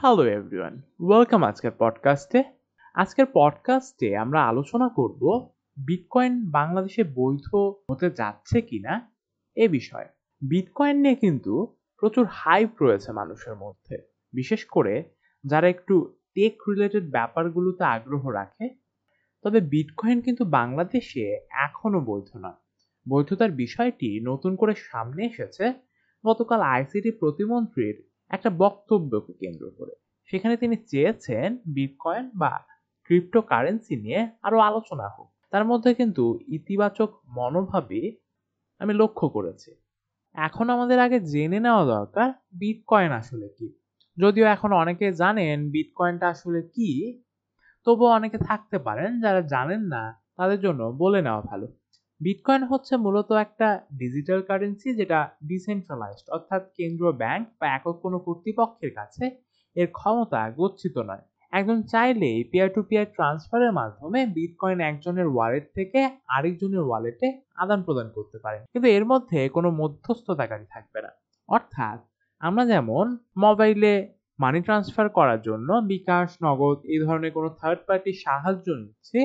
Hello everyone welcome আজকের পডকাস্টে আজকের পডকাস্টে আমরা আলোচনা করব বিটকয়েন বাংলাদেশে বৈধ হতে যাচ্ছে কিনা এ বিষয়ে। বিটকয়েন নিয়ে কিন্তু প্রচুর হাইপ রয়েছে মানুষের মধ্যে। বিশেষ করে যারা একটু টেক রিলেটেড ব্যাপারগুলোতে আগ্রহ রাখে, তবে বিটকয়েন কিন্তু বাংলাদেশে এখনও বৈধ নয়। বৈধতার বিষয়টি নতুন করে সামনে এসেছে। গতকাল আইসিটি প্রতিমন্ত্রীর একটা বক্তব্যকে কেন্দ্র করে। সেখানে তিনি চেয়েছেন বিটকয়েন বা ক্রিপ্টো কারেন্সি নিয়ে আরও আলোচনা হোক। তার মধ্যে কিন্তু ইতিবাচক মনোভাবই আমি লক্ষ্য করেছি। এখন আমাদের আগে জেনে নেওয়া দরকার বিটকয়েন আসলে কি। যদিও এখন অনেকে জানেন বিটকয়েনটা আসলে কি, তবুও অনেকে থাকতে পারেন যারা জানেন না, তাদের জন্য বলে নেওয়া ভালো। বিটকয়েন হচ্ছে মূলত একটা ডিজিটাল কারেন্সি যেটা ডিসেন্ট্রালাইজড অর্থাৎ কেন্দ্রীয় ব্যাংক বা একক কোনো কর্তৃপক্ষের কাছে এর ক্ষমতা গচ্ছিত নয়। একজন চাইলেই পিয়ার টু পিয়ার ট্রান্সফারের মাধ্যমে বিটকয়েন একজনের ওয়ালেট থেকে আরেকজনের ওয়ালেটে আদান প্রদান করতে পারে। কিন্তু এর মধ্যে কোনো মধ্যস্থতাকারী থাকবে না। অর্থাৎ আমরা যেমন মোবাইলে মানি ট্রান্সফার করার জন্য বিকাশ, নগদ এই ধরনের কোনো থার্ড পার্টির সাহায্য নিচ্ছি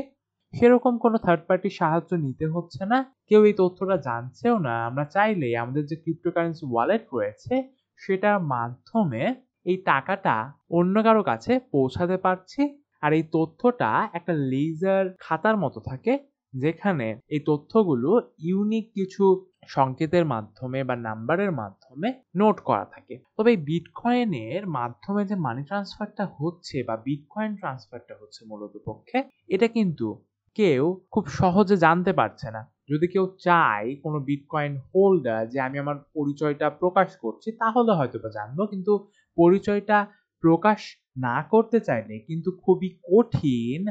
সেরকম কোনো থার্ড পার্টির সাহায্য নিতে হচ্ছে না। কেউ এই তথ্যটা জানছেও না। আমরা চাইলে আমাদের যে ক্রিপ্টোকারেন্সি ওয়ালেট রয়েছে, সেটার মাধ্যমে এই টাকাটা অন্য কারও কাছে পৌঁছাতে পারছি। আর এই তথ্যটা একটা লেজার খাতার মতো থাকে, যেখানে এই তথ্যগুলো ইউনিক কিছু সংকেতের মাধ্যমে বা নাম্বারের মাধ্যমে নোট করা থাকে। তবে এই বিটকয়েনের মাধ্যমে যে মানি ট্রান্সফারটা হচ্ছে বা বিটকয়েন ট্রান্সফারটা হচ্ছে মূলত পক্ষে, এটা কিন্তু কেউ খুব সহজে জানতে পারছে না। যদি কেউ চায় কোনো বিটকয়েন হোল্ডার যে আমি আমার পরিচয়টা প্রকাশ করছি, তাহলে হয়তো বা জানব। কিন্তু পরিচয়টা প্রকাশ না করতে চাইলে কিন্তু খুবই কঠিন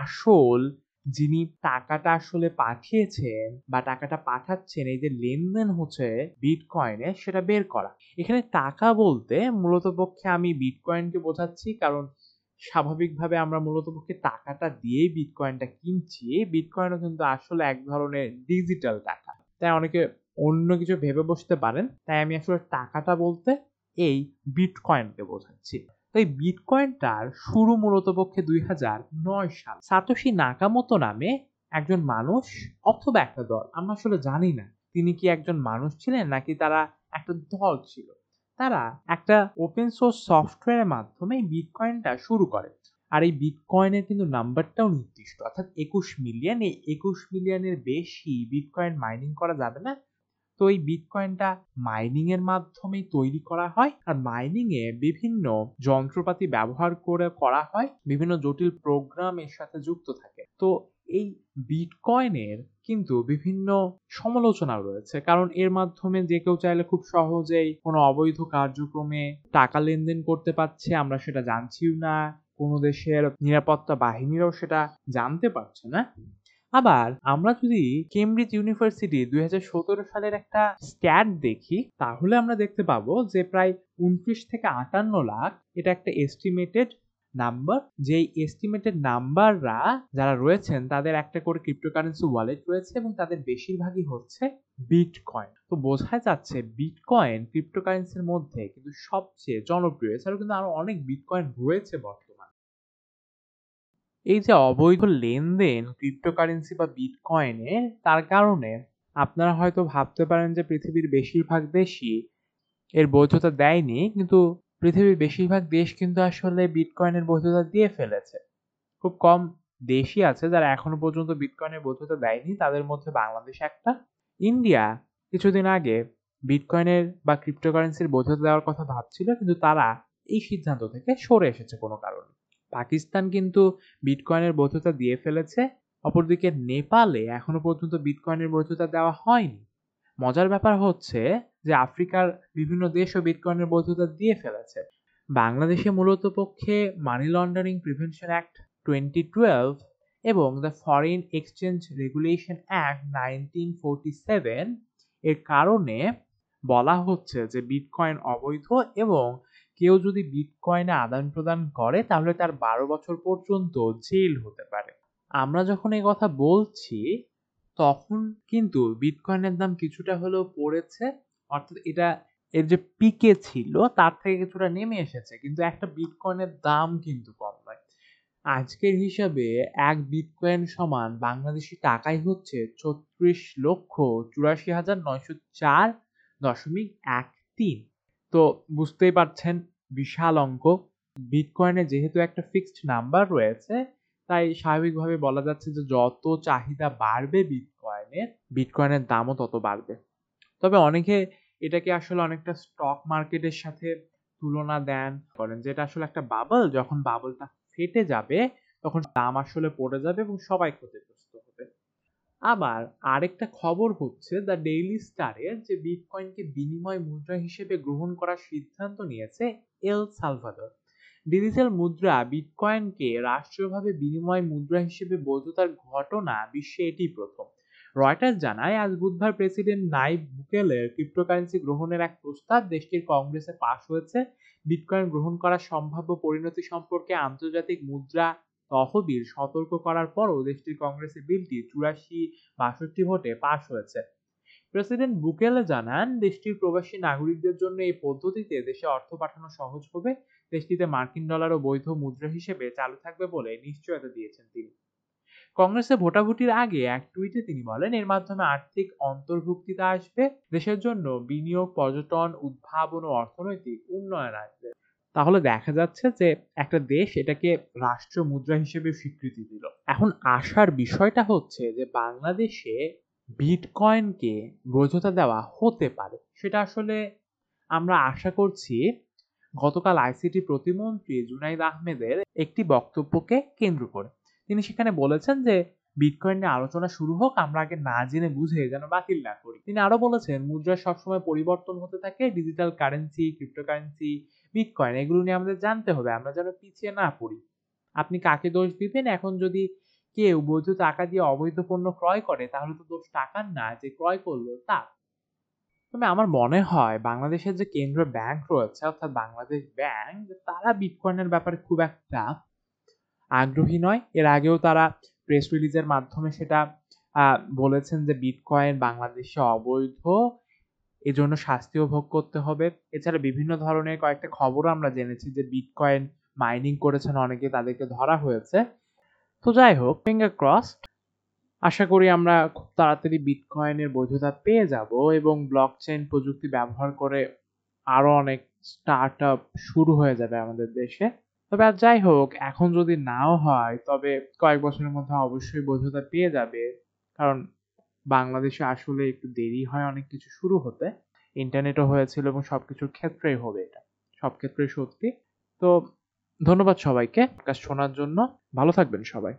আসল যিনি টাকাটা আসলে পাঠিয়েছেন বা টাকাটা পাঠাচ্ছেন, এই যে লেনদেন হচ্ছে বিটকয়েনে সেটা বের করা। এখানে টাকা বলতে মূলত পক্ষে আমি বিটকয়েনকে বোঝাচ্ছি কারণ স্বাভাবিকভাবে আমরা মূলত পক্ষে টাকাটা দিয়েই বিটকয়েনটা কিনছি। বিটকয়েনও কিন্তু আসলে এক ধরনের ডিজিটাল টাকা। তাই অনেকে অন্য কিছু ভেবে বসতে পারেন। তাই আমি আসলে টাকাটা বলতে এই বিটকয়েনকে বোঝাচ্ছি। তাই বিটকয়েনটার শুরু মূলত পক্ষে দুই হাজার নয় সাল। সাতোশি নাকামতো নামে একজন মানুষ অথবা একটা দল, আমরা আসলে জানি না। তিনি কি একজন মানুষ ছিলেন নাকি তারা একটা দল ছিল? তারা একটা ওপেন সোর্স সফটওয়্যারের মাধ্যমে বিটকয়েনটা শুরু করে। আর এই বিটকয়েনের কিন্তু নাম্বারটাও নির্দিষ্ট। অর্থাৎ একুশ মিলিয়ন এই একুশ মিলিয়নের বেশি বিটকয়েন মাইনিং করা যাবে না। তো এই বিটকয়েনটা মাইনিং এর মাধ্যমেই তৈরি করা হয়। আর মাইনিং এ বিভিন্ন যন্ত্রপাতি ব্যবহার করে করা হয়। বিভিন্ন জটিল প্রোগ্রাম এর সাথে যুক্ত থাকে। তো এই বিটকয়েনের কিন্তু বিভিন্ন সমালোচনা রয়েছে। কারণ এর মাধ্যমে যে কেউ চাইলে খুব সহজেই কোনো অবৈধ কার্যক্রমে টাকা লেনদেন করতে পারছে, আমরা সেটা জানছিও না। কোনো দেশের নিরাপত্তা বাহিনীরাও সেটা জানতে পারছে না। আবার আমরা যদি কেমব্রিজ ইউনিভার্সিটি দুই হাজার সতেরো সালের একটা স্ট্যাট দেখি, তাহলে আমরা দেখতে পাবো যে প্রায় উনত্রিশ থেকে আটান্ন লাখ এটা একটা এস্টিমেটেড নাম্বার যেই এস্টিমেটেড নাম্বাররা যারা রয়েছেন, তাদের একটা করে ক্রিপ্টোকারেন্সি ওয়ালেট রয়েছে এবং তাদের বেশিরভাগই হচ্ছে বিটকয়েন তো বোঝা যাচ্ছে বিটকয়েন ক্রিপ্টোকারেন্সির মধ্যে কিন্তু সবচেয়ে জনপ্রিয়, এছাড়াও কিন্তু আরও অনেক বিটকয়েন রয়েছে বর্তমানে। এই যে অবৈধ লেনদেন ক্রিপ্টোকারেন্সি বা বিটকয়েনে তার কারণে আপনারা হয়তো ভাবতে পারেন যে পৃথিবীর বেশিরভাগ দেশই এর বৈধতা দেয়নি, কিন্তু পৃথিবীর বেশিরভাগ দেশ কিন্তু আসলে বিটকয়েনের বৈধতা দিয়ে ফেলেছে। খুব কম দেশই আছে যারা এখনও পর্যন্ত বিটকয়েনের বৈধতা দেয়নি। তাদের মধ্যে বাংলাদেশ একটা। ইন্ডিয়া কিছুদিন আগে বিটকয়েনের বা ক্রিপ্টোকারেন্সির বৈধতা দেওয়ার কথা ভাবছিল, কিন্তু তারা এই সিদ্ধান্ত থেকে সরে এসেছে কোনো কারণে। পাকিস্তান কিন্তু বিটকয়েনের বৈধতা দিয়ে ফেলেছে। অপরদিকে নেপালে এখনও পর্যন্ত বিটকয়েনের বৈধতা দেওয়া হয়নি। মজার ব্যাপার হচ্ছে যে আফ্রিকার বিভিন্ন দেশও বিটকয়েনের বৈধতা দিয়ে ফেলেছে। বাংলাদেশে মূলত পক্ষে money laundering prevention act twenty twelve এবং the foreign exchange regulation act nineteen forty seven এর কারণে বলা হচ্ছে যে বিটকয়েন অবৈধ এবং কেউ যদি বিটকয়েনে আদান প্রদান করে তাহলে তার বারো বছর পর্যন্ত জেল হতে পারে। আমরা যখন এই কথা বলছি তখন কিন্তু বিটকয়েনের দাম কিছুটা হলেও পড়েছে। অর্থাৎ এটা এর যে পিকে ছিল, তার থেকে কিছুটা নেমে এসেছে। কিন্তু একটা বিটকয়েনের দাম কিন্তু কম নয়। আজকের হিসাবে এক বিটকয়েন সমান বাংলাদেশি টাকাই হচ্ছে ছত্রিশ লক্ষ চুরাশি হাজার নয়শো চার দশমিক এক তিন। তো বুঝতেই পারছেন, বিশাল অঙ্ক। বিটকয়েনে যেহেতু একটা ফিক্সড নাম্বার রয়েছে তাই স্বাভাবিকভাবে বলা যাচ্ছে যে যত চাহিদা বাড়বে বিটকয়েনের বিটকয়েনের দামও তত বাড়বে। তবে অনেকে এটাকে আসলে অনেকটা স্টক মার্কেটের সাথে তুলনা দেন, করেন যেটা আসলে একটা বাবল যখন বাবলটা ফেটে যাবে, তখন দাম আসলে পড়ে যাবে এবং সবাই ক্ষতিগ্রস্ত হবে। আবার আরেকটা খবর হচ্ছে দ্য ডেইলি স্টারের যে বিটকয়েনকে বিনিময় মুদ্রা হিসেবে গ্রহণ করার সিদ্ধান্ত নিয়েছে এল সালভাদর ডিজিটাল মুদ্রা বিটকয়েনকে রাষ্ট্রীয়ভাবে বিনিময় মুদ্রা হিসেবে বৈধতার ঘটনা বিশ্বে এটি প্রথম। রয়টার্স জানায়, আজ বুধবার প্রেসিডেন্ট নাইব বুকেলের ক্রিপ্টোকারেন্সি গ্রহণের এক প্রস্তাব দেশটির কংগ্রেসে পাশ হয়েছে। বিটকয়েন গ্রহণ করার সম্ভাব্য পরিণতি সম্পর্কে আন্তর্জাতিক মুদ্রা তহবিল সতর্ক করার পরও দেশটির কংগ্রেসে বিলটি চুরাশি বাষট্টি ভোটে পাশ হয়েছে। প্রেসিডেন্ট বুকেলে জানান, দেশটির প্রবাসী নাগরিকদের জন্য এই পদ্ধতিতে দেশে অর্থ পাঠানো সহজ হবে। দেশটিতে মার্কিন ডলার ও বৈধ মুদ্রা হিসেবে চালু থাকবে বলে নিশ্চয়তা দিয়েছেন তিনি। কংগ্রেসে ভোটাভুটির আগে এক টুইটে তিনি বলেন, এর মাধ্যমে আর্থিক অন্তর্ভুক্তিতা আসবে, দেশের জন্য বিনিয়োগ, পর্যটন, উদ্ভাবন ও অর্থনৈতিক উন্নয়ন আসবে। তাহলে দেখা যাচ্ছে যে একটা দেশ এটাকে রাষ্ট্র মুদ্রা হিসেবে স্বীকৃতি দিল। এখন আসার বিষয়টা হচ্ছে যে বাংলাদেশে বিটকয়েনকে বৈধতা দেওয়া হতে পারে। সেটা আসলে আমরা আশা করছি গতকাল আইসিটি প্রতিমন্ত্রী জুনাইদ আহমেদের একটি বক্তব্যকে কেন্দ্র করে। তিনি সেখানে বলেছেন যে, বিটকয়েন নিয়ে আলোচনা শুরু হোক, আমরা আগে না জেনে বুঝে যেন বাতিল না করি। তিনি আরও বলেছেন, মুদ্রা সবসময় পরিবর্তন হতে থাকে, ডিজিটাল কারেন্সি, ক্রিপ্টোকারেন্সি, বিটকয়েন, এগুলো নিয়ে আমাদের জানতে হবে, আমরা যেন পিছিয়ে না পড়ি। আপনি কাকে দোষ দিবেন? এখন যদি কেউ বৈধ টাকা দিয়ে অবৈধ পণ্য ক্রয় করে, তাহলে তো দোষ টাকার না, যে ক্রয় করল তা তবে আমার মনে হয় বাংলাদেশের যে কেন্দ্রীয় ব্যাংক রয়েছে, অর্থাৎ বাংলাদেশ ব্যাংক তারা বিটকয়েনের ব্যাপারে খুব একটা আগ্রহী নয়। এর আগেও তারা প্রেস রিলিজের মাধ্যমে সেটা বলেছেন যে বিটকয়েন বাংলাদেশে অবৈধ, এজন্য শাস্তিও ভোগ করতে হবে। এছাড়া বিভিন্ন ধরনের কয়েকটা খবর আমরা জেনেছি যে বিটকয়েন মাইনিং করেছেন অনেকে, তাদেরকে ধরা হয়েছে। তো যাই হোক ফিঙ্গার ক্রস আশা করি আমরা খুব তাড়াতাড়ি বিটকয়েনের বৈধতা পেয়ে যাব এবং ব্লক চেইন প্রযুক্তি ব্যবহার করে আরও অনেক স্টার্ট আপ শুরু হয়ে যাবে আমাদের দেশে। তবে আর যাই হোক, এখন যদি নাও হয়, তবে কয়েক বছরের মধ্যে অবশ্যই বৈধতা পেয়ে যাবে। কারণ বাংলাদেশে আসলে একটু দেরি হয় অনেক কিছু শুরু হতে। ইন্টারনেটও হয়েছিল এবং সব কিছুর ক্ষেত্রেই হবে এটা। সব ক্ষেত্রেই সত্যি। তো ধন্যবাদ সবাইকে। কাজ শোনার জন্য। ভালো থাকবেন সবাই।